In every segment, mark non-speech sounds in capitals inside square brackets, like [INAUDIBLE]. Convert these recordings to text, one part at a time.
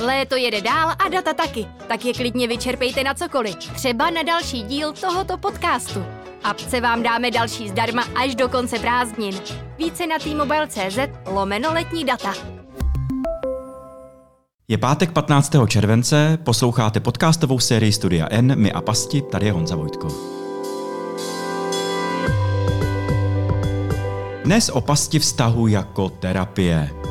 Léto jede dál a data taky, tak je klidně vyčerpejte na cokoliv. Třeba na další díl tohoto podcastu. Apce vám dáme další zdarma až do konce prázdnin. Více na t-mobile.cz lomeno letní data. Je pátek 15. července, posloucháte podcastovou sérii Studia N, my a pasti, tady je Honza Vojtko. Dnes o pasti vztahu jako terapie.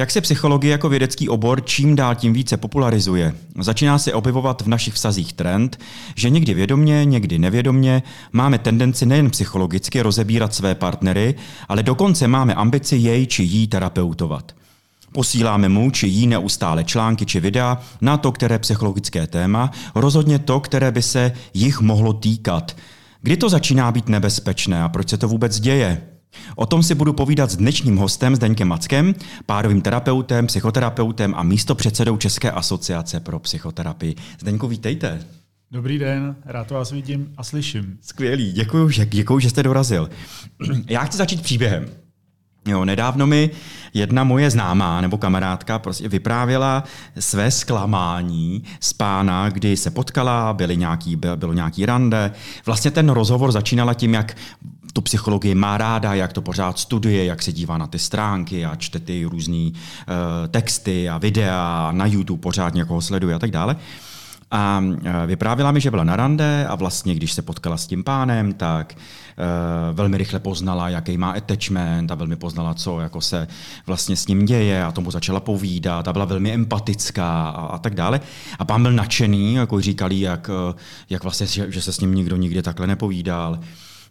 Jak se psychologie jako vědecký obor čím dál tím více popularizuje, začíná se objevovat v našich vztazích trend, že někdy vědomně, někdy nevědomně máme tendenci nejen psychologicky rozebírat své partnery, ale dokonce máme ambici jej či jí terapeutovat. Posíláme mu či jí neustále články či videa na to, které psychologické téma, rozhodně to, které by se jich mohlo týkat. Kdy to začíná být nebezpečné a proč se to vůbec děje? O tom si budu povídat s dnešním hostem Zdeňkem Mackem, párovým terapeutem, psychoterapeutem a místopředsedou České asociace pro psychoterapii. Zdeňku, vítejte. Dobrý den, rád vás vidím a slyším. Skvělý, děkuji, že, děkuji, že jste dorazil. [CLEARS THROAT] Já chci začít příběhem. Jo, nedávno mi jedna moje známá nebo kamarádka prostě vyprávěla své zklamání z pána, kdy se potkala, byly nějaký, bylo nějaký rande. Vlastně ten rozhovor začínala tím, jak tu psychologii má ráda, jak to pořád studuje, jak se dívá na ty stránky a čte ty různé uh, texty a videa na YouTube, pořád někoho sleduje a tak dále. A eh, vyprávěla mi, že byla na rande a vlastně, když se potkala s tím pánem, tak uh, velmi rychle poznala, jaký má attachment a velmi poznala, co jako se vlastně s ním děje a tomu začala povídat a byla velmi empatická a, a tak dále. A pán byl nadšený, jako říkali, jak, jak vlastně, že, že se s ním nikdo nikdy takhle nepovídal.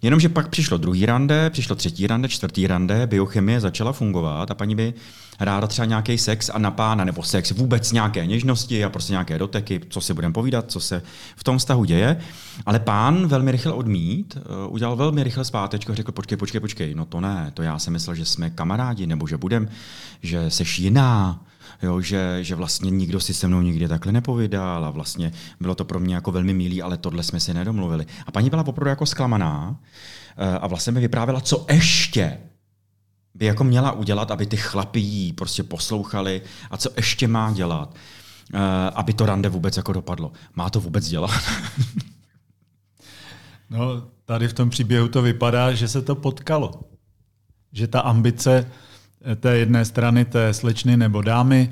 Jenomže pak přišlo druhý rande, přišlo třetí rande, čtvrtý rande, biochemie začala fungovat a paní by ráda třeba nějaký sex a na pána, nebo sex, vůbec nějaké něžnosti a prostě nějaké doteky, co si budeme povídat, co se v tom vztahu děje. Ale pán velmi rychle odmít, eh, udělal velmi rychle zpátečko řekl, počkej, počkej, počkej, no to ne, to já jsem myslel, že jsme kamarádi, nebo že budem, že seš jiná, jo, že, že vlastně nikdo si se mnou nikdy takhle nepovídal a vlastně bylo to pro mě jako velmi milý, ale tohle jsme si nedomluvili. A paní byla opravdu jako zklamaná eh, a vlastně mi vyprávěla, co ještě by jako měla udělat, aby ty chlapy jí prostě poslouchali a co ještě má dělat, eh, aby to rande vůbec jako dopadlo. Má to vůbec dělat? [LAUGHS] no, tady v tom příběhu to vypadá, že se to potkalo. Že ta ambice té jedné strany té slečny nebo dámy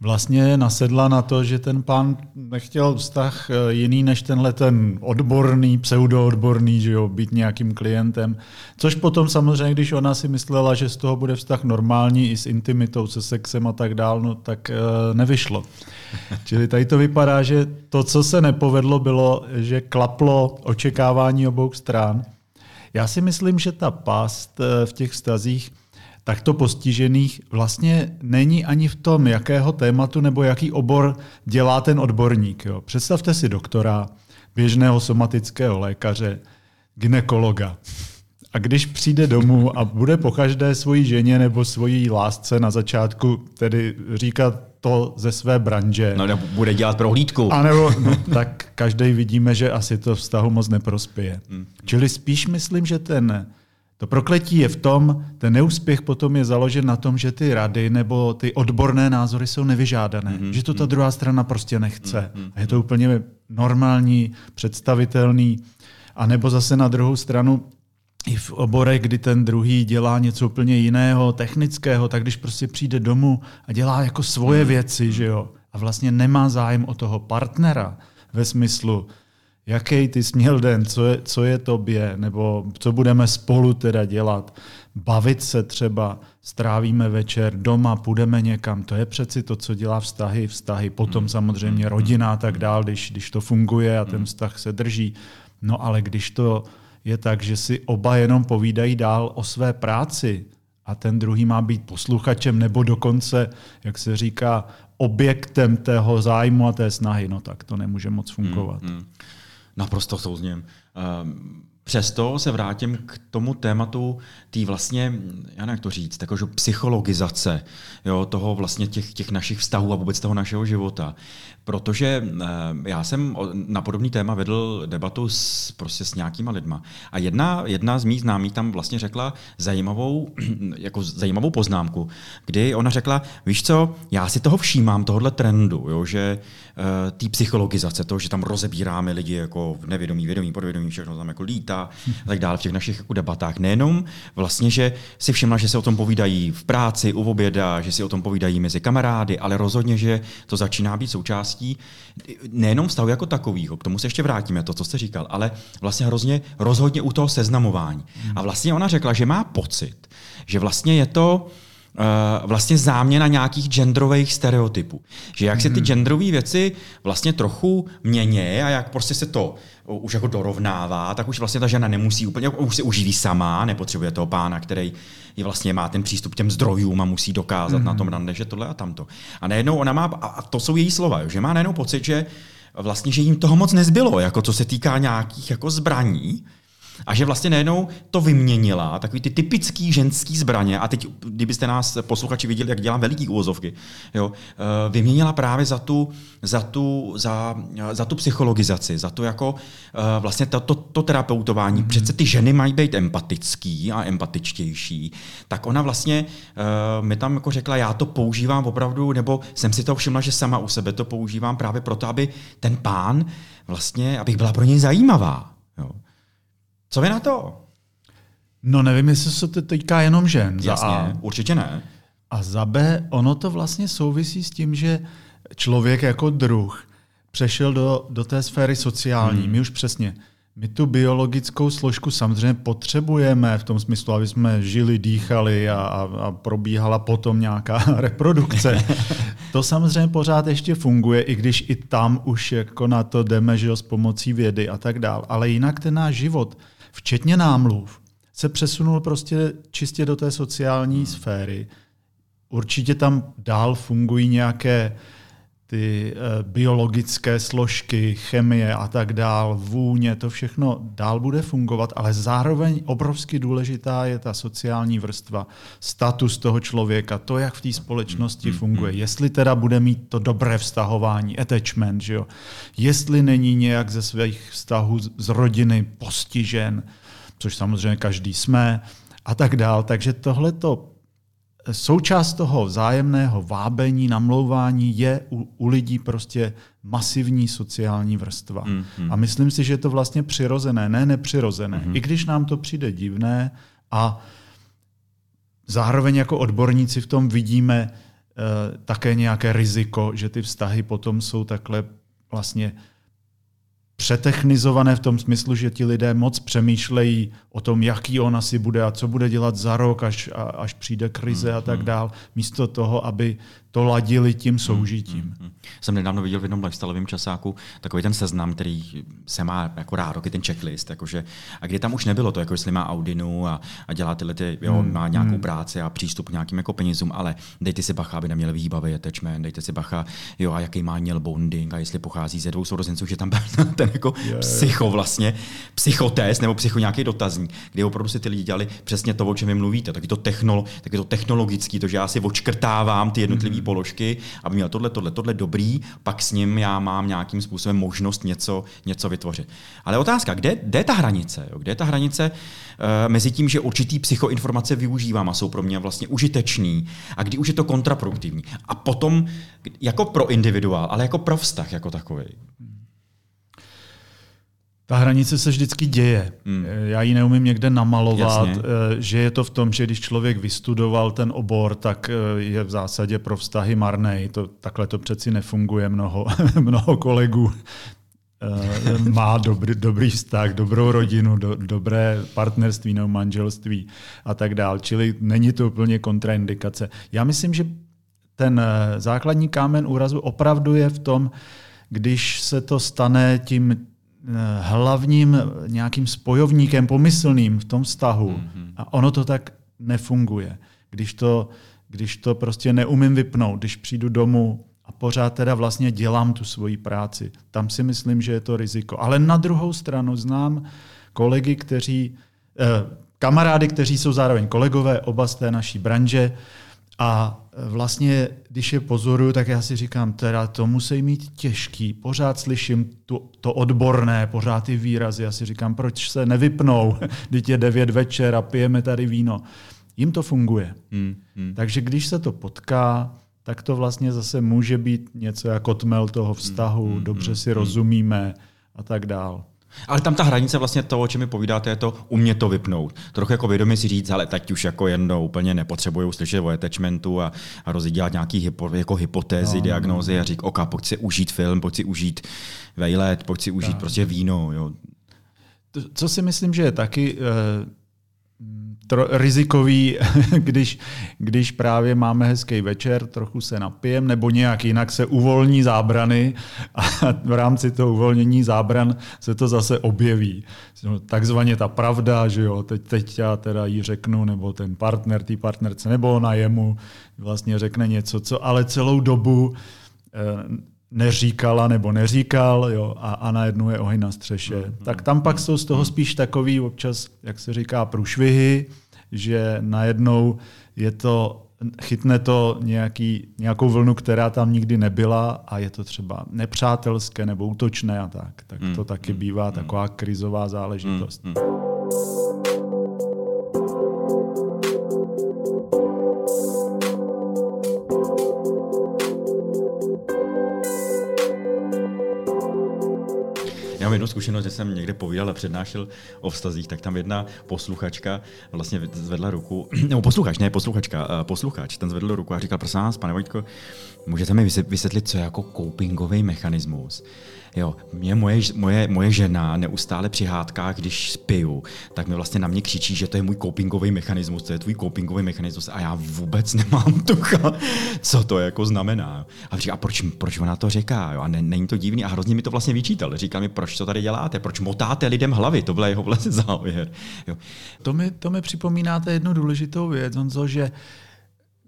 vlastně nasedla na to, že ten pán nechtěl vztah eh, jiný než tenhle ten odborný, pseudoodborný, že jo, být nějakým klientem. Což potom samozřejmě, když ona si myslela, že z toho bude vztah normální i s intimitou, se sexem a tak dál, no tak e, nevyšlo. [LAUGHS] Čili tady to vypadá, že to, co se nepovedlo, bylo, že klaplo očekávání obou stran. Já si myslím, že ta past eh, v těch vztazích takto postižených vlastně není ani v tom, jakého tématu nebo jaký obor dělá ten odborník. Jo. Představte si doktora, běžného somatického lékaře, ginekologa. A když přijde domů a bude po každé svojí ženě nebo svojí lásce na začátku tedy říkat to ze své branže. No nebo bude dělat prohlídku. A nebo, no, tak každý vidíme, že asi to vztahu moc neprospěje. Hmm. Čili spíš myslím, že ten to prokletí je v tom, ten neúspěch potom je založen na tom, že ty rady nebo ty odborné názory jsou nevyžádané. Mm-hmm. Že to ta druhá strana prostě nechce. Mm-hmm. A je to úplně normální, představitelný. A nebo zase na druhou stranu, i v oborech, kdy ten druhý dělá něco úplně jiného, technického, tak když prostě přijde domů a dělá jako svoje mhm. věci, že jo, a vlastně nemá zájem o toho partnera ve smyslu, jaký ty jsi měl den, co je, co je tobě, nebo co budeme spolu teda dělat, bavit se třeba, strávíme večer doma, půjdeme někam. To je přeci to, co dělá vztahy, vztahy. Potom hmm. samozřejmě hmm. rodina a tak dál, když, když to funguje a ten vztah se drží. No ale když to je tak, že si oba jenom povídají dál o své práci a ten druhý má být posluchačem nebo dokonce, jak se říká, objektem tého zájmu a té snahy, no tak to nemůže moc fungovat. Hmm, hmm. Naprosto souzním. Um, Přesto se vrátím k tomu tématu té vlastně, já jak to říct, takovou psychologizace jo, toho vlastně těch, těch našich vztahů a vůbec toho našeho života. Protože eh, já jsem na podobný téma vedl debatu s, prostě s nějakýma lidma. A jedna, jedna z mých známých tam vlastně řekla zajímavou, [CLEARS THROAT] jako zajímavou poznámku, kdy ona řekla, víš co, já si toho všímám, tohohle trendu, jo, že uh, té psychologizace, to, že tam rozebíráme lidi jako v nevědomí, vědomí, podvědomí, všechno tam jako lítá a tak dále v těch našich jako debatách. Nejenom vlastně, že si všimla, že se o tom povídají v práci, u oběda, že si o tom povídají mezi kamarády, ale rozhodně, že to začíná být součástí nejenom vztahu jako takového, k tomu se ještě vrátíme, to, co jste říkal, ale vlastně hrozně rozhodně u toho seznamování. A vlastně ona řekla, že má pocit, že vlastně je to vlastně záměna nějakých genderových stereotypů. Že jak se ty mhm. genderové věci vlastně trochu mění a jak prostě se to už jako dorovnává, tak už vlastně ta žena nemusí úplně, už se uživí sama, nepotřebuje toho pána, který je vlastně má ten přístup k těm zdrojům a musí dokázat mm. na tom rande, že tohle a tamto. A najednou ona má, a to jsou její slova, že má najednou pocit, že vlastně, že jim toho moc nezbylo, jako co se týká nějakých jako zbraní, a že vlastně najednou to vyměnila, takový ty typický ženský zbraně, a teď, kdybyste nás posluchači viděli, jak dělám veliký úvozovky, jo, eh, vyměnila právě za tu, za tu, za, za tu psychologizaci, za to jako eh, vlastně to, to, to terapeutování. Mm-hmm. Přece ty ženy mají být empatický a empatičtější. Tak ona vlastně uh, mi tam jako řekla, já to používám opravdu, nebo jsem si to všimla, že sama u sebe to používám právě proto, aby ten pán vlastně, abych byla pro něj zajímavá. Jo. Co vy na to? No nevím, jestli se to týká jenom žen. Jasně, za A. určitě ne. A za B, ono to vlastně souvisí s tím, že člověk jako druh přešel do, do té sféry sociální. Hmm. My už přesně, my tu biologickou složku samozřejmě potřebujeme v tom smyslu, aby jsme žili, dýchali a, a, a probíhala potom nějaká [LAUGHS] reprodukce. [LAUGHS] to samozřejmě pořád ještě funguje, i když i tam už jako na to jdeme že s pomocí vědy a tak dál. Ale jinak ten náš život včetně námluv, se přesunul prostě čistě do té sociální hmm. sféry. Určitě tam dál fungují nějaké ty e, biologické složky, chemie a tak dál, vůně, to všechno dál bude fungovat, ale zároveň obrovsky důležitá je ta sociální vrstva, status toho člověka, to, jak v té společnosti hmm. funguje. Jestli teda bude mít to dobré vztahování, attachment, že jo? jestli není nějak ze svých vztahů z rodiny postižen, což samozřejmě každý jsme, a tak dál. Takže tohle to součást toho vzájemného vábení, namlouvání je u, u lidí prostě masivní sociální vrstva. Mm, hmm A myslím si, že je to vlastně přirozené, ne nepřirozené. Mm. I když nám to přijde divné a zároveň jako odborníci v tom vidíme uh, také nějaké riziko, že ty vztahy potom jsou takhle vlastně přetechnizované v tom smyslu, že ti lidé moc přemýšlejí o tom, jaký on asi bude a co bude dělat za rok, až, až přijde krize a tak hmm. dál, místo toho, aby to ladili tím soužitím. Hmm, hmm, hmm. Jsem nedávno viděl v jednom lifestyleovém časáku takový ten seznam, který se má jako rád, ten checklist, jakože, a kdy tam už nebylo to, jako jestli má Audinu a, a dělá tyhle, ty, jo, hmm. má nějakou hmm. práci a přístup k nějakým jako penězům, ale dejte si bacha, aby neměl výbavy attachment, dejte si bacha, jo, a jaký má měl bonding a jestli pochází ze dvou sourozenců, že tam byl [LAUGHS] ten jako yeah. psycho vlastně, psychotest nebo psycho nějaký dotazník, kdy opravdu si ty lidi dělali přesně to, o čem vy mluvíte, taky to, technolo, taky to technologický, to, že já si očkrtávám ty jednotlivé položky, aby měl tohle, tohle, tohle dobrý, pak s ním já mám nějakým způsobem možnost něco, něco vytvořit. Ale otázka, kde, kde je ta hranice? Jo? Kde je ta hranice uh, mezi tím, že určitý psychoinformace využívám a jsou pro mě vlastně užitečný a kdy už je to kontraproduktivní. A potom jako pro individuál, ale jako pro vztah jako takový. Ta hranice se vždycky děje. Hmm. Já ji neumím někde namalovat, Jasně. Eh, že je to v tom, že když člověk vystudoval ten obor, tak eh, je v zásadě pro vztahy marný. To, takhle to přeci nefunguje. Mnoho, [LAUGHS] mnoho kolegů eh, má dobrý, dobrý vztah, dobrou rodinu, do, dobré partnerství nebo manželství a tak dál. Čili není to úplně kontraindikace. Já myslím, že ten základní kámen úrazu opravdu je v tom, když se to stane tím hlavním nějakým spojovníkem pomyslným v tom vztahu. Mm-hmm. A ono to tak nefunguje. Když to, když to prostě neumím vypnout, když přijdu domů a pořád teda vlastně dělám tu svoji práci, tam si myslím, že je to riziko. Ale na druhou stranu znám kolegy, kteří, eh, kamarády, kteří jsou zároveň kolegové, oba z té naší branže. A vlastně, když je pozoruju, tak já si říkám, teda to musí mít těžký. Pořád slyším to, to odborné, pořád ty výrazy. Já si říkám, proč se nevypnou, [LAUGHS] když je devět večer a pijeme tady víno. Jim to funguje. Hmm, hmm. Takže když se to potká, tak to vlastně zase může být něco jako tmel toho vztahu, hmm, dobře hmm, si hmm. rozumíme a tak dál. Ale tam ta hranice vlastně toho, o čem mi povídáte, je to umět to vypnout. Trochu jako vědomě si říct, ale teď už jako jedno úplně nepotřebuju slyšet o attachmentu a, a rozdělat nějaký hypo, jako hypotézy, no, diagnózy no, no. a říct, OK, pojď si užít film, pojď si užít vejlet, pojď si užít tak. prostě víno. Jo. To, co si myslím, že je taky uh, tro, rizikový, [LAUGHS] když, když právě máme hezký večer, trochu se napijem, nebo nějak jinak se uvolní zábrany a [LAUGHS] v rámci toho uvolnění zábran se to zase objeví. Takzvaně ta pravda, že jo, teď, teď já teda jí řeknu, nebo ten partner, tý partnerce, nebo ona jemu vlastně řekne něco, co ale celou dobu eh, neříkala nebo neříkal jo, a, a najednou je oheň na střeše. Mm, tak tam pak jsou z toho spíš takový občas, jak se říká, průšvihy, že najednou je to chytne to nějaký, nějakou vlnu, která tam nikdy nebyla a je to třeba nepřátelské nebo útočné a tak. Tak to mm, taky bývá mm. taková krizová záležitost. Mm, mm. Zkušenost, že jsem někde povídal a přednášel o vztazích, tak tam jedna posluchačka vlastně zvedla ruku, [CLEARS THROAT] nebo posluchač, ne posluchačka, eh, posluchač, ten zvedl ruku a říkal, prosím vás, pane Vojtko, můžete mi vysvětlit, co je jako copingový mechanismus? Jo, mě moje, moje, moje žena neustále při hádkách, když spiju, tak mi vlastně na mě křičí, že to je můj copingový mechanismus, to je tvůj copingový mechanismus a já vůbec nemám tucha, co to jako znamená. A říká, a proč, proč ona to říká? Jo? A ne, není to divný a hrozně mi to vlastně vyčítal. Říkal mi, proč to tady děláte, proč motáte lidem hlavy, to byl jeho vlastně [LAUGHS] závěr. Jo. To, mi, to mi připomínáte jednu důležitou věc, Honzo, že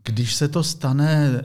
když se to stane e,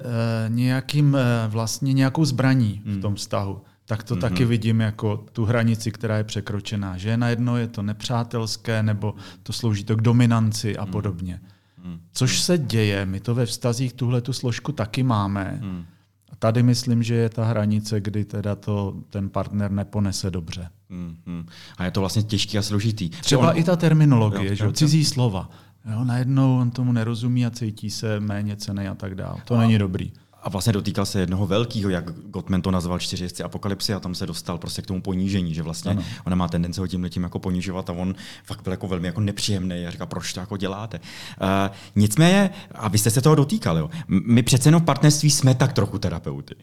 nějakým, e, vlastně nějakou zbraní hmm. v tom vztahu, tak to mm-hmm. taky vidím jako tu hranici, která je překročená. Že najednou je to nepřátelské, nebo to slouží to k dominanci a mm-hmm. podobně. Mm-hmm. Což se děje, my to ve vztazích tuhle tu složku taky máme. Mm-hmm. A tady myslím, že je ta hranice, kdy teda to ten partner neponese dobře. Mm-hmm. A je to vlastně těžký a složitý. Třeba on... i ta terminologie, jo, že jo, cizí slova. Jo, najednou on tomu nerozumí a cítí se méně cený a tak dále. To a, není dobrý a vlastně dotýkal se jednoho velkého, jak Gottman to nazval čtyři jezdci apokalypsy a tam se dostal prostě k tomu ponížení, že vlastně ano. ona má tendenci ho tím letím jako ponižovat a on fakt byl jako velmi jako nepříjemný a říká, proč to jako děláte. Uh, nicméně, a vy jste se toho dotýkali, jo, my přece jenom v partnerství jsme tak trochu terapeuty.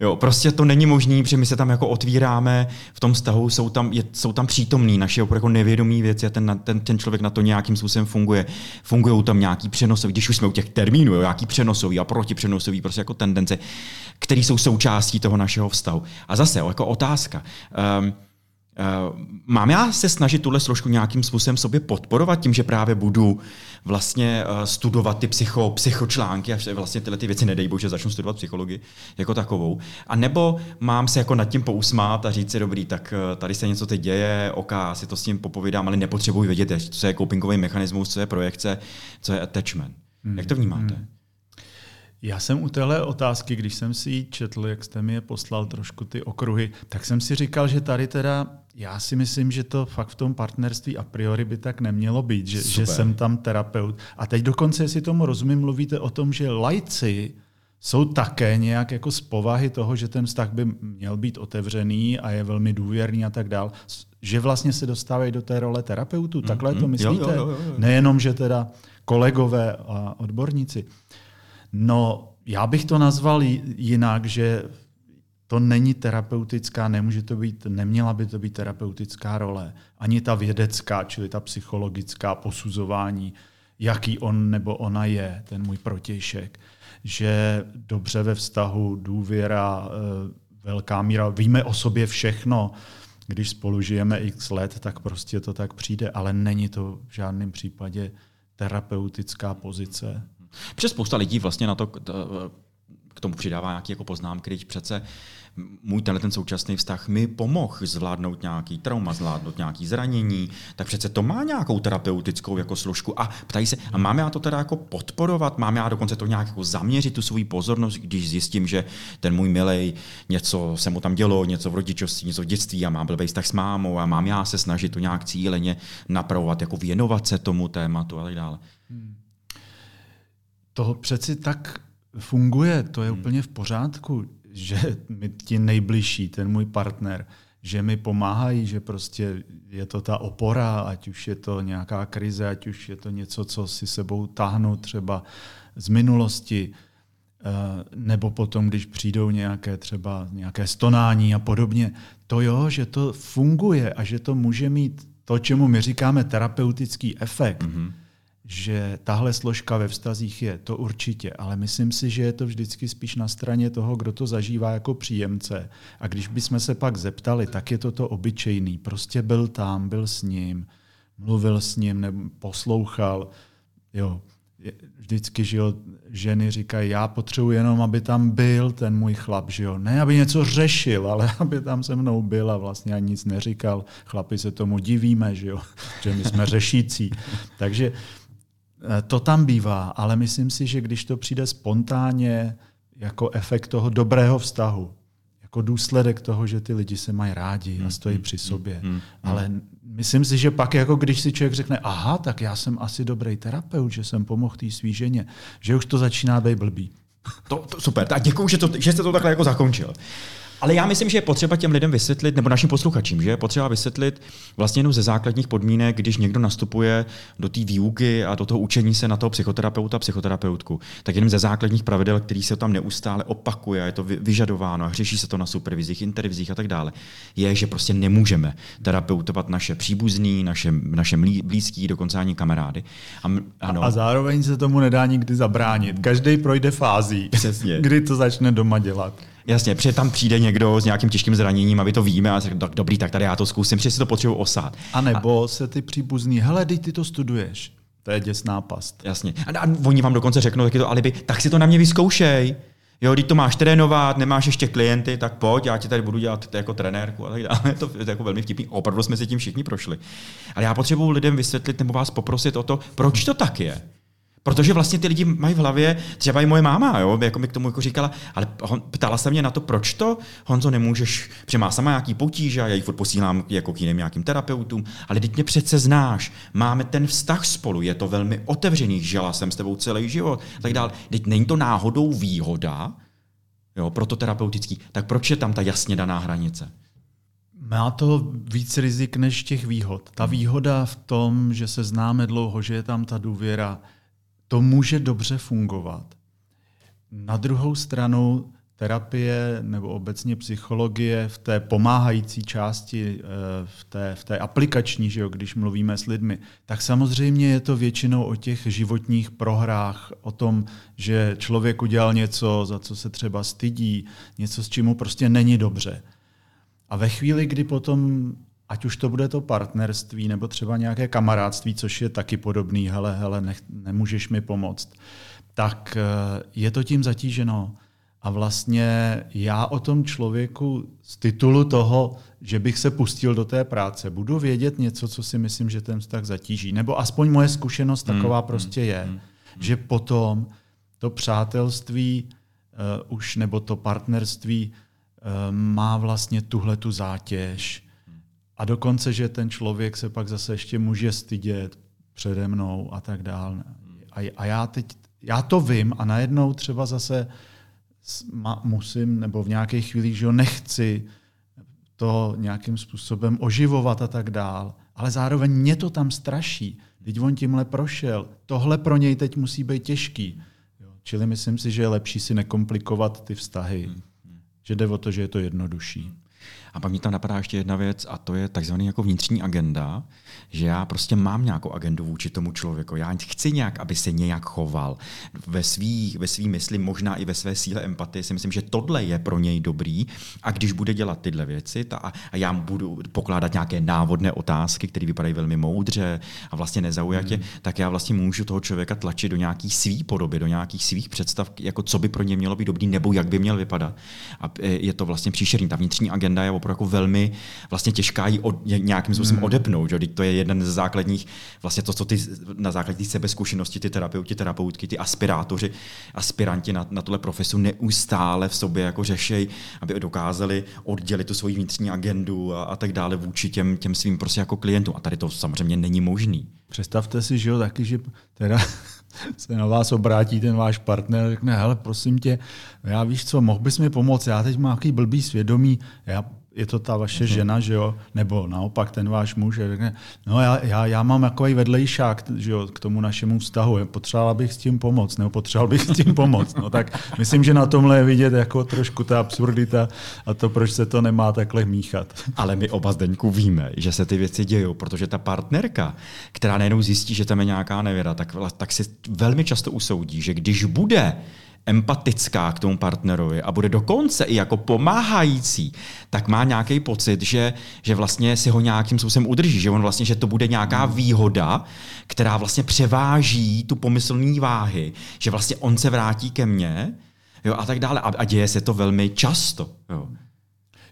Jo, prostě to není možné, protože my se tam jako otvíráme v tom vztahu, jsou tam, je, jsou tam přítomný naše jako nevědomí věci a ten, ten, ten člověk na to nějakým způsobem funguje. Fungují tam nějaký přenosový, když už jsme u těch termínů, jo, nějaký přenosový a protipřenosový prostě jako tendence, které jsou součástí toho našeho vztahu. A zase, jako otázka. Um, mám já se snažit tuhle složku nějakým způsobem sobě podporovat tím, že právě budu vlastně uh, studovat ty psycho, psychočlánky a vlastně tyhle ty věci, nedej bože, začnu studovat psychologii jako takovou. A nebo mám se jako nad tím pousmát a říct si, dobrý, tak uh, tady se něco teď děje, ok, si to s tím popovídám, ale nepotřebuji vědět, co je copingový mechanismus, co je projekce, co je attachment. Hmm. Jak to vnímáte? Hmm. Já jsem u téhle otázky, když jsem si ji četl, jak jste mi je poslal trošku ty okruhy, tak jsem si říkal, že tady teda, já si myslím, že to fakt v tom partnerství a priori by tak nemělo být, že, že jsem tam terapeut. A teď dokonce, jestli tomu rozumím, mluvíte o tom, že lajci jsou také nějak jako z povahy toho, že ten vztah by měl být otevřený a je velmi důvěrný a tak dál, že vlastně se dostávají do té role terapeutu. Takhle mm, to myslíte? Jo, jo, jo, jo. Nejenom, že teda kolegové a odborníci. No, já bych to nazval jinak, že to není terapeutická, nemůže to být, neměla by to být terapeutická role. Ani ta vědecká, čili ta psychologická posuzování, jaký on nebo ona je, ten můj protějšek. Že dobře ve vztahu, důvěra, eh, velká míra, víme o sobě všechno, když spolu žijeme x let, tak prostě to tak přijde, ale není to v žádném případě terapeutická pozice. Protože spousta lidí vlastně na to k tomu přidává nějaké jako poznámky, když přece můj tenhle ten současný vztah mi pomohl zvládnout nějaký trauma, zvládnout nějaký zranění, tak přece to má nějakou terapeutickou jako složku. A ptají se, a mám já to teda jako podporovat, mám já dokonce to nějak jako zaměřit tu svou pozornost, když zjistím, že ten můj milej, něco se mu tam dělo, něco v rodičovství, něco v dětství a mám blbý vztah s mámou a mám já se snažit to nějak cíleně napravovat, jako věnovat se tomu tématu a tak dále. Hmm. To přeci tak funguje, to je hmm. úplně v pořádku že mi ti nejbližší, ten můj partner, že mi pomáhají, že prostě je to ta opora, ať už je to nějaká krize, ať už je to něco, co si sebou táhnu třeba z minulosti, eh, nebo potom, když přijdou nějaké třeba nějaké stonání a podobně. To jo, že to funguje a že to může mít to, čemu my říkáme terapeutický efekt. Mm-hmm že tahle složka ve vztazích je, to určitě, ale myslím si, že je to vždycky spíš na straně toho, kdo to zažívá jako příjemce. A když bychom se pak zeptali, tak je to to obyčejný. Prostě byl tam, byl s ním, mluvil s ním, nebo poslouchal. Jo, vždycky, že jo, ženy říkají, já potřebuji jenom, aby tam byl ten můj chlap, že jo. Ne, aby něco řešil, ale [LAUGHS] aby tam se mnou byl a vlastně ani nic neříkal. Chlapi se tomu divíme, že jo, [LAUGHS] že my jsme řešící. Takže to tam bývá, ale myslím si, že když to přijde spontánně jako efekt toho dobrého vztahu, jako důsledek toho, že ty lidi se mají rádi a hmm, stojí hmm, při sobě. Hmm, ale myslím si, že pak jako když si člověk řekne, aha, tak já jsem asi dobrý terapeut, že jsem pomohl té svý ženě, že už to začíná být blbý. To, to super, tak děkuji, že, to, že jste to takhle jako zakončil. Ale já myslím, že je potřeba těm lidem vysvětlit, nebo našim posluchačům, že je potřeba vysvětlit vlastně jenom ze základních podmínek, když někdo nastupuje do té výuky a do toho učení se na toho psychoterapeuta, psychoterapeutku, tak jenom ze základních pravidel, který se tam neustále opakuje, je to vyžadováno a řeší se to na supervizích, intervizích a tak dále, je, že prostě nemůžeme terapeutovat naše příbuzný, naše, naše blízký, dokonce ani kamarády. A, ano. a zároveň se tomu nedá nikdy zabránit. Každý projde fází, Přesně. kdy to začne doma dělat. Jasně, protože tam přijde někdo s nějakým těžkým zraněním a vy to víme a řekne, dobrý, tak tady já to zkusím, protože si to potřebuji osát. A nebo a... se ty příbuzní, hele, ty to studuješ. To je děsná past. Jasně. A, a oni vám dokonce řeknou taky to alibi, tak si to na mě vyzkoušej. Jo, když to máš trénovat, nemáš ještě klienty, tak pojď, já ti tady budu dělat jako trenérku a tak dále. [LAUGHS] To je jako velmi vtipný. Opravdu jsme si tím všichni prošli. Ale já potřebuji lidem vysvětlit nebo vás poprosit o to, proč to tak je. Protože vlastně ty lidi mají v hlavě, třeba i moje máma, jo, jako mi k tomu jako říkala, ale hon, ptala se mě na to, proč to, Honzo, nemůžeš, protože má sama nějaký potíže a já ji furt posílám jako k jiným nějakým terapeutům, ale teď mě přece znáš, máme ten vztah spolu, je to velmi otevřený, žila jsem s tebou celý život, tak dále. Teď není to náhodou výhoda, jo, proto terapeutický, tak proč je tam ta jasně daná hranice? Má to víc rizik než těch výhod. Ta výhoda v tom, že se známe dlouho, že je tam ta důvěra, to může dobře fungovat. Na druhou stranu terapie nebo obecně psychologie v té pomáhající části, eh, v té, v té aplikační, že jo, když mluvíme s lidmi, tak samozřejmě je to většinou o těch životních prohrách, o tom, že člověk udělal něco, za co se třeba stydí, něco, s čím mu prostě není dobře. A ve chvíli, kdy potom ať už to bude to partnerství nebo třeba nějaké kamarádství, což je taky podobný, hele, hele, nech, nemůžeš mi pomoct, tak eh, je to tím zatíženo. A vlastně já o tom člověku z titulu toho, že bych se pustil do té práce, budu vědět něco, co si myslím, že ten vztah zatíží. Nebo aspoň moje zkušenost hmm, taková hmm, prostě je, hmm, že potom to přátelství uh, už nebo to partnerství uh, má vlastně tuhle tu zátěž, a dokonce, že ten člověk se pak zase ještě může stydět přede mnou a tak dále. A, a já teď, já to vím a najednou třeba zase musím, nebo v nějaké chvíli, že ho nechci to nějakým způsobem oživovat a tak dál. Ale zároveň mě to tam straší. Teď on tímhle prošel. Tohle pro něj teď musí být těžký. Jo. Čili myslím si, že je lepší si nekomplikovat ty vztahy. Hmm. Že jde o to, že je to jednodušší. A pak mě tam napadá ještě jedna věc a to je takzvaný jako vnitřní agenda, že já prostě mám nějakou agendu vůči tomu člověku. Já chci nějak, aby se nějak choval. Ve svý, ve svý mysli, možná i ve své síle empatie si myslím, že tohle je pro něj dobrý a když bude dělat tyhle věci ta, a, já mu budu pokládat nějaké návodné otázky, které vypadají velmi moudře a vlastně nezaujatě, hmm. tak já vlastně můžu toho člověka tlačit do nějaký svý podoby, do nějakých svých představ, jako co by pro ně mělo být dobrý nebo jak by měl vypadat. A e, je to vlastně příšerný. Ta vnitřní agenda je opravdu jako velmi vlastně těžká ji od, nějakým způsobem hmm. odepnout. Že? To je jeden z základních, vlastně to, co ty na základě sebezkušenosti, ty terapeuti, terapeutky, ty aspirátoři, aspiranti na, na tuhle profesu neustále v sobě jako řešej, aby dokázali oddělit tu svoji vnitřní agendu a, a tak dále vůči těm, těm svým prostě jako klientům. A tady to samozřejmě není možný. Představte si, že jo, taky, že teda [LAUGHS] se na vás obrátí ten váš partner a řekne, hele, prosím tě, já víš co, mohl bys mi pomoct, já teď mám nějaký blbý svědomí, já je to ta vaše žena, že jo, nebo naopak ten váš muž, řekne, no já, já, já mám takový vedlejšák že jo, k tomu našemu vztahu, potřeboval bych s tím pomoct, nebo potřeboval bych s tím pomoct. No tak myslím, že na tomhle je vidět jako trošku ta absurdita a to, proč se to nemá takhle míchat. Ale my oba Zdeňku víme, že se ty věci dějou, protože ta partnerka, která nejenom zjistí, že tam je nějaká nevěra, tak, tak si velmi často usoudí, že když bude empatická k tomu partnerovi a bude dokonce i jako pomáhající, tak má nějaký pocit, že, že vlastně si ho nějakým způsobem udrží, že on vlastně, že to bude nějaká výhoda, která vlastně převáží tu pomyslný váhy, že vlastně on se vrátí ke mně jo, a tak dále. A, a děje se to velmi často. Jo.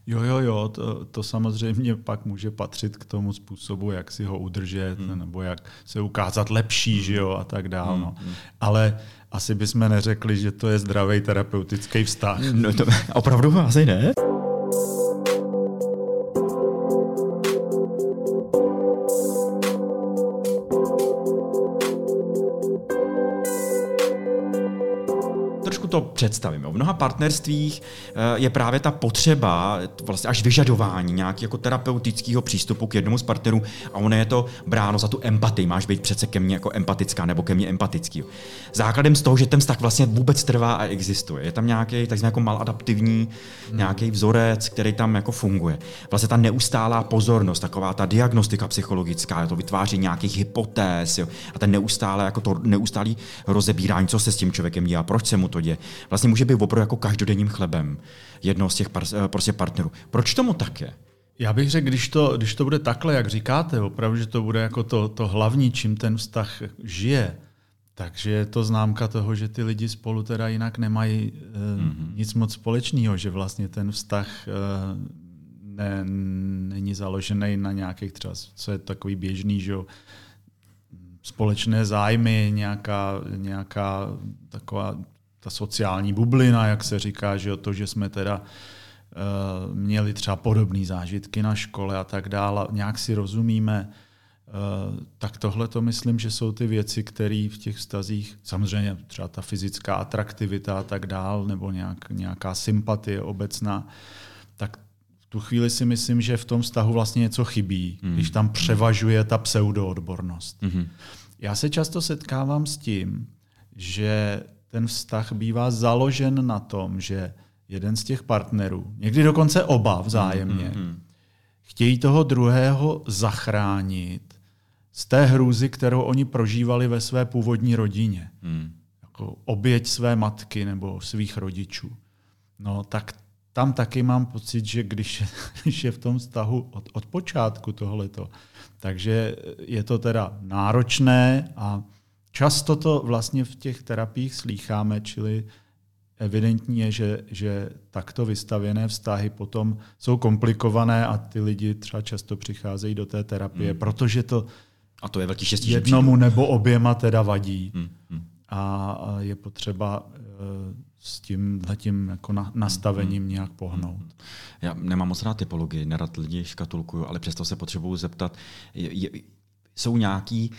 Jo, jo, jo, to, to samozřejmě pak může patřit k tomu způsobu, jak si ho udržet, hmm. nebo jak se ukázat lepší, že jo, a tak dále. No. Hmm. Ale asi bychom neřekli, že to je zdravý terapeutický vztah. No to opravdu asi ne. Představím. V mnoha partnerstvích eh, je právě ta potřeba, vlastně až vyžadování nějakého jako terapeutického přístupu k jednomu z partnerů a ono je to bráno za tu empatii. Máš být přece ke mně jako empatická nebo ke mně empatický. Základem z toho, že ten vztah vlastně vůbec trvá a existuje. Je tam nějaký takzvaný jako maladaptivní hmm. nějaký vzorec, který tam jako funguje. Vlastně ta neustálá pozornost, taková ta diagnostika psychologická, to vytváří nějakých hypotéz jo, a ten neustále jako to neustálý rozebírání, co se s tím člověkem dělá, proč se mu to děje vlastně může být opravdu jako každodenním chlebem jednoho z těch par, eh, prostě partnerů. Proč tomu tak je? Já bych řekl, když to, když to bude takhle, jak říkáte, opravdu, že to bude jako to, to hlavní, čím ten vztah žije, takže je to známka toho, že ty lidi spolu teda jinak nemají e, mm-hmm. nic moc společného, že vlastně ten vztah e, ne, není založený na nějakých třeba, co je takový běžný, že společné zájmy, nějaká, nějaká taková ta sociální bublina, jak se říká, že to, že jsme teda uh, měli třeba podobné zážitky na škole a tak dále, nějak si rozumíme, uh, tak tohle to myslím, že jsou ty věci, které v těch vztazích, samozřejmě třeba ta fyzická atraktivita a tak dál, nebo nějak, nějaká sympatie obecná, tak v tu chvíli si myslím, že v tom vztahu vlastně něco chybí, mm. když tam převažuje ta pseudoodbornost. Mm-hmm. Já se často setkávám s tím, že ten vztah bývá založen na tom, že jeden z těch partnerů, někdy dokonce oba vzájemně, mm-hmm. chtějí toho druhého zachránit z té hrůzy, kterou oni prožívali ve své původní rodině. Mm. Jako oběť své matky nebo svých rodičů. No tak tam taky mám pocit, že když, [LAUGHS] když je v tom vztahu od, od počátku tohleto, takže je to teda náročné a Často to vlastně v těch terapiích slýcháme, čili evidentní je, že, že takto vystavěné vztahy potom jsou komplikované a ty lidi třeba často přicházejí do té terapie, hmm. protože to a to je velký štěstí, jednomu nebo oběma teda vadí. Hmm. Hmm. A je potřeba uh, s tím tím jako na, nastavením hmm. nějak pohnout. Hmm. Já nemám moc rád typologii, nerad lidi škatulkuju, ale přesto se potřebuju zeptat, je, je, jsou nějaký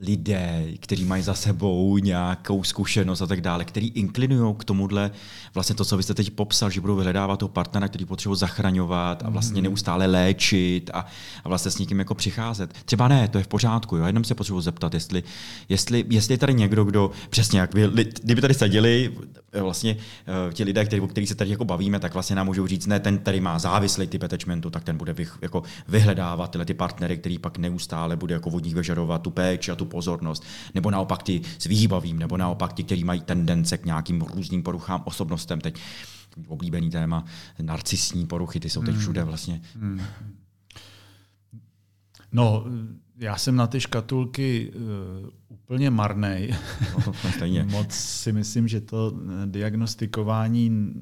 lidé, kteří mají za sebou nějakou zkušenost a tak dále, který inklinují k tomuhle, vlastně to, co vy jste teď popsal, že budou vyhledávat toho partnera, který potřebují zachraňovat a vlastně mhm. neustále léčit a, a vlastně s někým jako přicházet. Třeba ne, to je v pořádku, jo? jenom se potřebuji zeptat, jestli, jestli, jestli je tady někdo, kdo přesně jak vy, kdyby tady seděli vlastně uh, ti lidé, který, o kterých se tady jako bavíme, tak vlastně nám můžou říct, ne, ten, který má závislý typ attachmentu, tak ten bude vych, jako vyhledávat tyhle ty partnery, který pak neustále bude jako od nich vyžadovat tu péči a tu pozornost, nebo naopak ty s výbavím, nebo naopak ti, kteří mají tendence k nějakým různým poruchám osobnostem. Teď oblíbený téma, narcisní poruchy, ty jsou teď hmm. všude vlastně. Hmm. No, já jsem na ty škatulky uh, úplně marnej. No, [LAUGHS] Moc si myslím, že to diagnostikování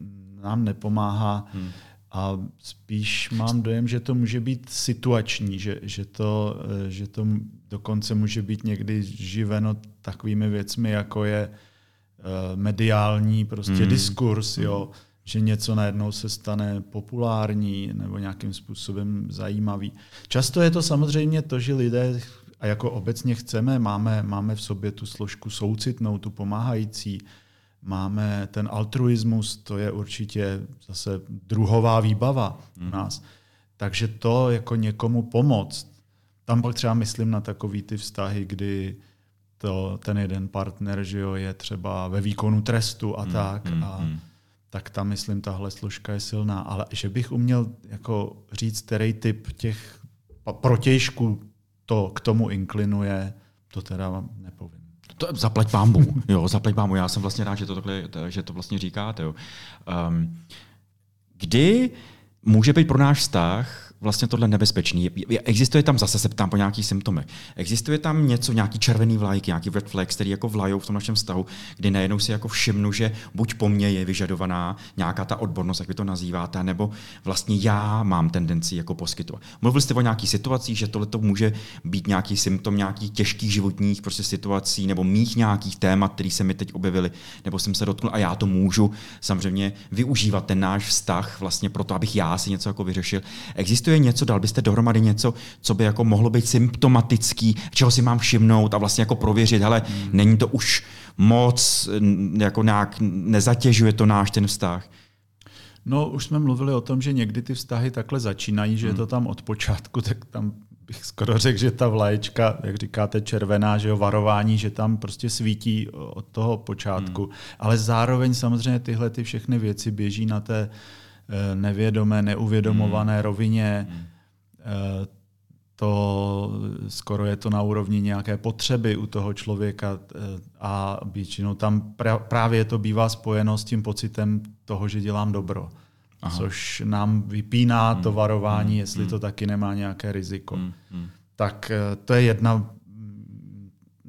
nám nepomáhá. Hmm. A spíš mám dojem, že to může být situační, že, že, to, eh, že to dokonce může být někdy živeno takovými věcmi, jako je uh, mediální prostě mm. diskurs, jo, že něco najednou se stane populární nebo nějakým způsobem zajímavý. Často je to samozřejmě to, že lidé, a jako obecně chceme, máme, máme v sobě tu složku soucitnou, tu pomáhající, Máme ten altruismus, to je určitě zase druhová výbava u mhm. nás. Takže to jako někomu pomoct. Tam pak třeba myslím na takový ty vztahy, kdy to, ten jeden partner že jo, je třeba ve výkonu trestu a mm, tak. Mm, a mm. Tak tam, myslím, tahle složka je silná. Ale že bych uměl jako říct, který typ těch protějšků to k tomu inklinuje, to teda nepovím. To, zaplať pámbu, [LAUGHS] jo, zaplať pámbu. Já jsem vlastně rád, že to, takhle, že to vlastně říkáte. Jo. Um, kdy může být pro náš vztah vlastně tohle nebezpečný. Existuje tam, zase se ptám po nějakých symptomech, existuje tam něco, nějaký červený vlajky, nějaký red flags, který jako vlajou v tom našem vztahu, kdy najednou si jako všimnu, že buď po mně je vyžadovaná nějaká ta odbornost, jak vy to nazýváte, nebo vlastně já mám tendenci jako poskytovat. Mluvil jste o nějaký situací, že tohle to může být nějaký symptom nějakých těžkých životních prostě situací nebo mých nějakých témat, které se mi teď objevily, nebo jsem se dotknul a já to můžu samozřejmě využívat ten náš vztah vlastně proto, abych já si něco jako vyřešil. Existuje existuje něco, dal byste dohromady něco, co by jako mohlo být symptomatický, čeho si mám všimnout a vlastně jako prověřit, ale hmm. není to už moc, jako nějak nezatěžuje to náš ten vztah. No, už jsme mluvili o tom, že někdy ty vztahy takhle začínají, že hmm. je to tam od počátku, tak tam bych skoro řekl, že ta vlaječka, jak říkáte, červená, že jo, varování, že tam prostě svítí od toho počátku. Hmm. Ale zároveň samozřejmě tyhle ty všechny věci běží na té nevědomé, neuvědomované hmm. rovině. Hmm. Eh, to skoro je to na úrovni nějaké potřeby u toho člověka eh, a většinou tam právě to bývá spojeno s tím pocitem toho, že dělám dobro. Aha. Což nám vypíná hmm. to varování, hmm. jestli hmm. to taky nemá nějaké riziko. Hmm. Hmm. Tak to je jedna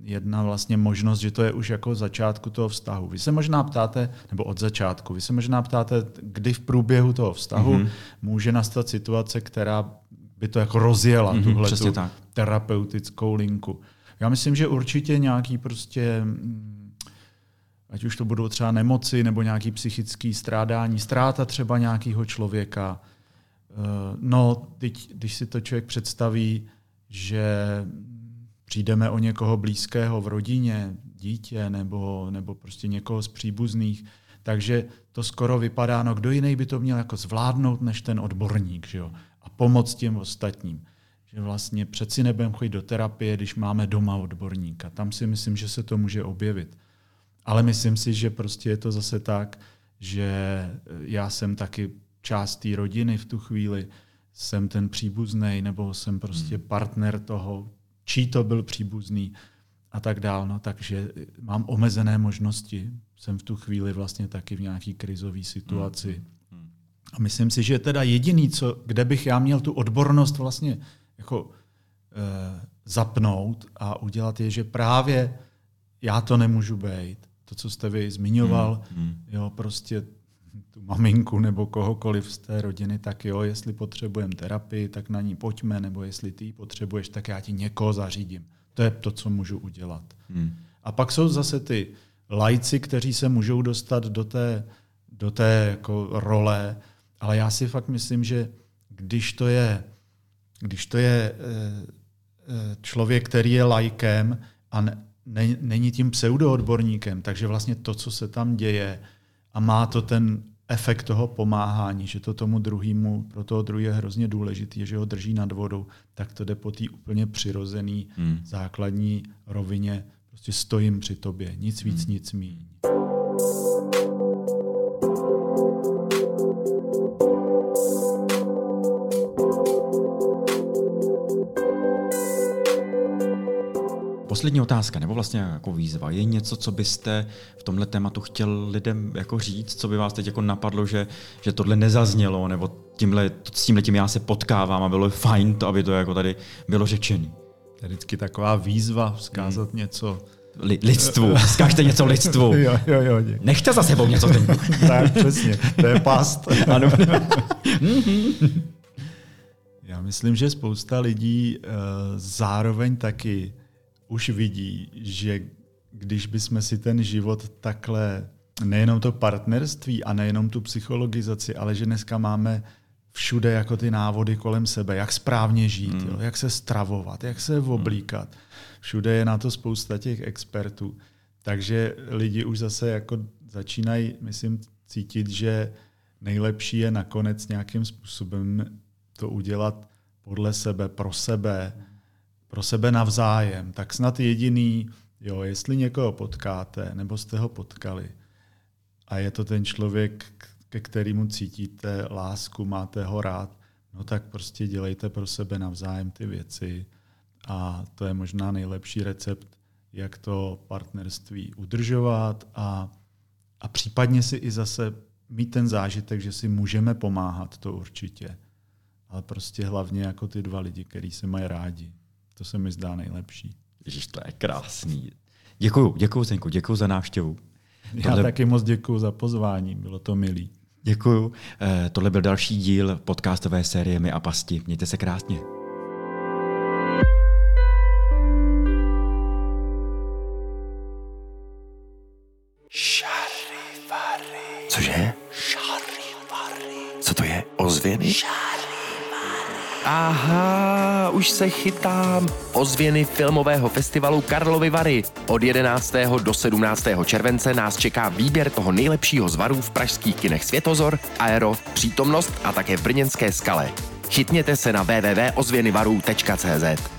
jedna vlastně možnost, že to je už jako začátku toho vztahu. Vy se možná ptáte, nebo od začátku, vy se možná ptáte, kdy v průběhu toho vztahu mm-hmm. může nastat situace, která by to jako rozjela, mm-hmm, tuhle tu terapeutickou linku. Já myslím, že určitě nějaký prostě, mm, ať už to budou třeba nemoci nebo nějaký psychický strádání, ztráta třeba nějakého člověka. Eh, no, teď, když si to člověk představí, že přijdeme o někoho blízkého v rodině, dítě nebo, nebo prostě někoho z příbuzných, takže to skoro vypadá, no kdo jiný by to měl jako zvládnout než ten odborník, že jo? A pomoct těm ostatním. Že vlastně přeci nebudeme chodit do terapie, když máme doma odborníka. Tam si myslím, že se to může objevit. Ale myslím si, že prostě je to zase tak, že já jsem taky část té rodiny v tu chvíli, jsem ten příbuzný, nebo jsem prostě hmm. partner toho čí to byl příbuzný a tak dál. No, takže mám omezené možnosti. Jsem v tu chvíli vlastně taky v nějaký krizové situaci. Hmm. Hmm. A myslím si, že teda jediný, co, kde bych já měl tu odbornost vlastně jako e, zapnout a udělat je, že právě já to nemůžu být. To, co jste vy zmiňoval, hmm. hmm. jo, prostě [LAUGHS] tu maminku nebo kohokoliv z té rodiny, tak jo, jestli potřebujeme terapii, tak na ní pojďme, nebo jestli ty potřebuješ, tak já ti někoho zařídím. To je to, co můžu udělat. Hmm. A pak jsou zase ty lajci, kteří se můžou dostat do té, do té jako role, ale já si fakt myslím, že když to je, když to je eh, eh, člověk, který je lajkem a ne, ne, není tím pseudoodborníkem, takže vlastně to, co se tam děje a má to ten efekt toho pomáhání, že to tomu druhému, pro toho druhého je hrozně důležitý, že ho drží nad vodou, tak to jde po té úplně přirozený hmm. základní rovině. Prostě stojím při tobě, nic víc, hmm. nic míň. Poslední otázka, nebo vlastně jako výzva. Je něco, co byste v tomhle tématu chtěl lidem jako říct, co by vás teď jako napadlo, že, že tohle nezaznělo, nebo tímhle, s tímhle tím já se potkávám a bylo fajn to, aby to jako tady bylo řečené. To je vždycky taková výzva vzkázat hmm. něco Li, lidstvu. Zkažte něco lidstvu. [LAUGHS] jo, jo, jo. Nechte za sebou něco teď. [LAUGHS] tak, přesně. To je past. [LAUGHS] ano. Já myslím, že spousta lidí uh, zároveň taky už vidí, že když bychom si ten život takhle, nejenom to partnerství a nejenom tu psychologizaci, ale že dneska máme všude jako ty návody kolem sebe, jak správně žít, hmm. jo, jak se stravovat, jak se hmm. oblíkat. Všude je na to spousta těch expertů. Takže lidi už zase jako začínají, myslím, cítit, že nejlepší je nakonec nějakým způsobem to udělat podle sebe, pro sebe, pro sebe navzájem, tak snad jediný, jo, jestli někoho potkáte, nebo jste ho potkali a je to ten člověk, ke kterému cítíte lásku, máte ho rád, no tak prostě dělejte pro sebe navzájem ty věci a to je možná nejlepší recept, jak to partnerství udržovat a, a případně si i zase mít ten zážitek, že si můžeme pomáhat, to určitě. Ale prostě hlavně jako ty dva lidi, kteří se mají rádi. To se mi zdá nejlepší. Ježíš, to je krásný. Děkuju, děkuju, Zdenku, děkuju za návštěvu. Já Tohle... taky moc děkuju za pozvání, bylo to milý. Děkuju. Eh, tohle byl další díl podcastové série My a pasti. Mějte se krásně. Cože? Co to je? Ozvěny? Aha, už se chytám. Ozvěny filmového festivalu Karlovy Vary. Od 11. do 17. července nás čeká výběr toho nejlepšího z varů v pražských kinech Světozor, Aero, Přítomnost a také v brněnské skale. Chytněte se na www.ozvěnyvarů.cz.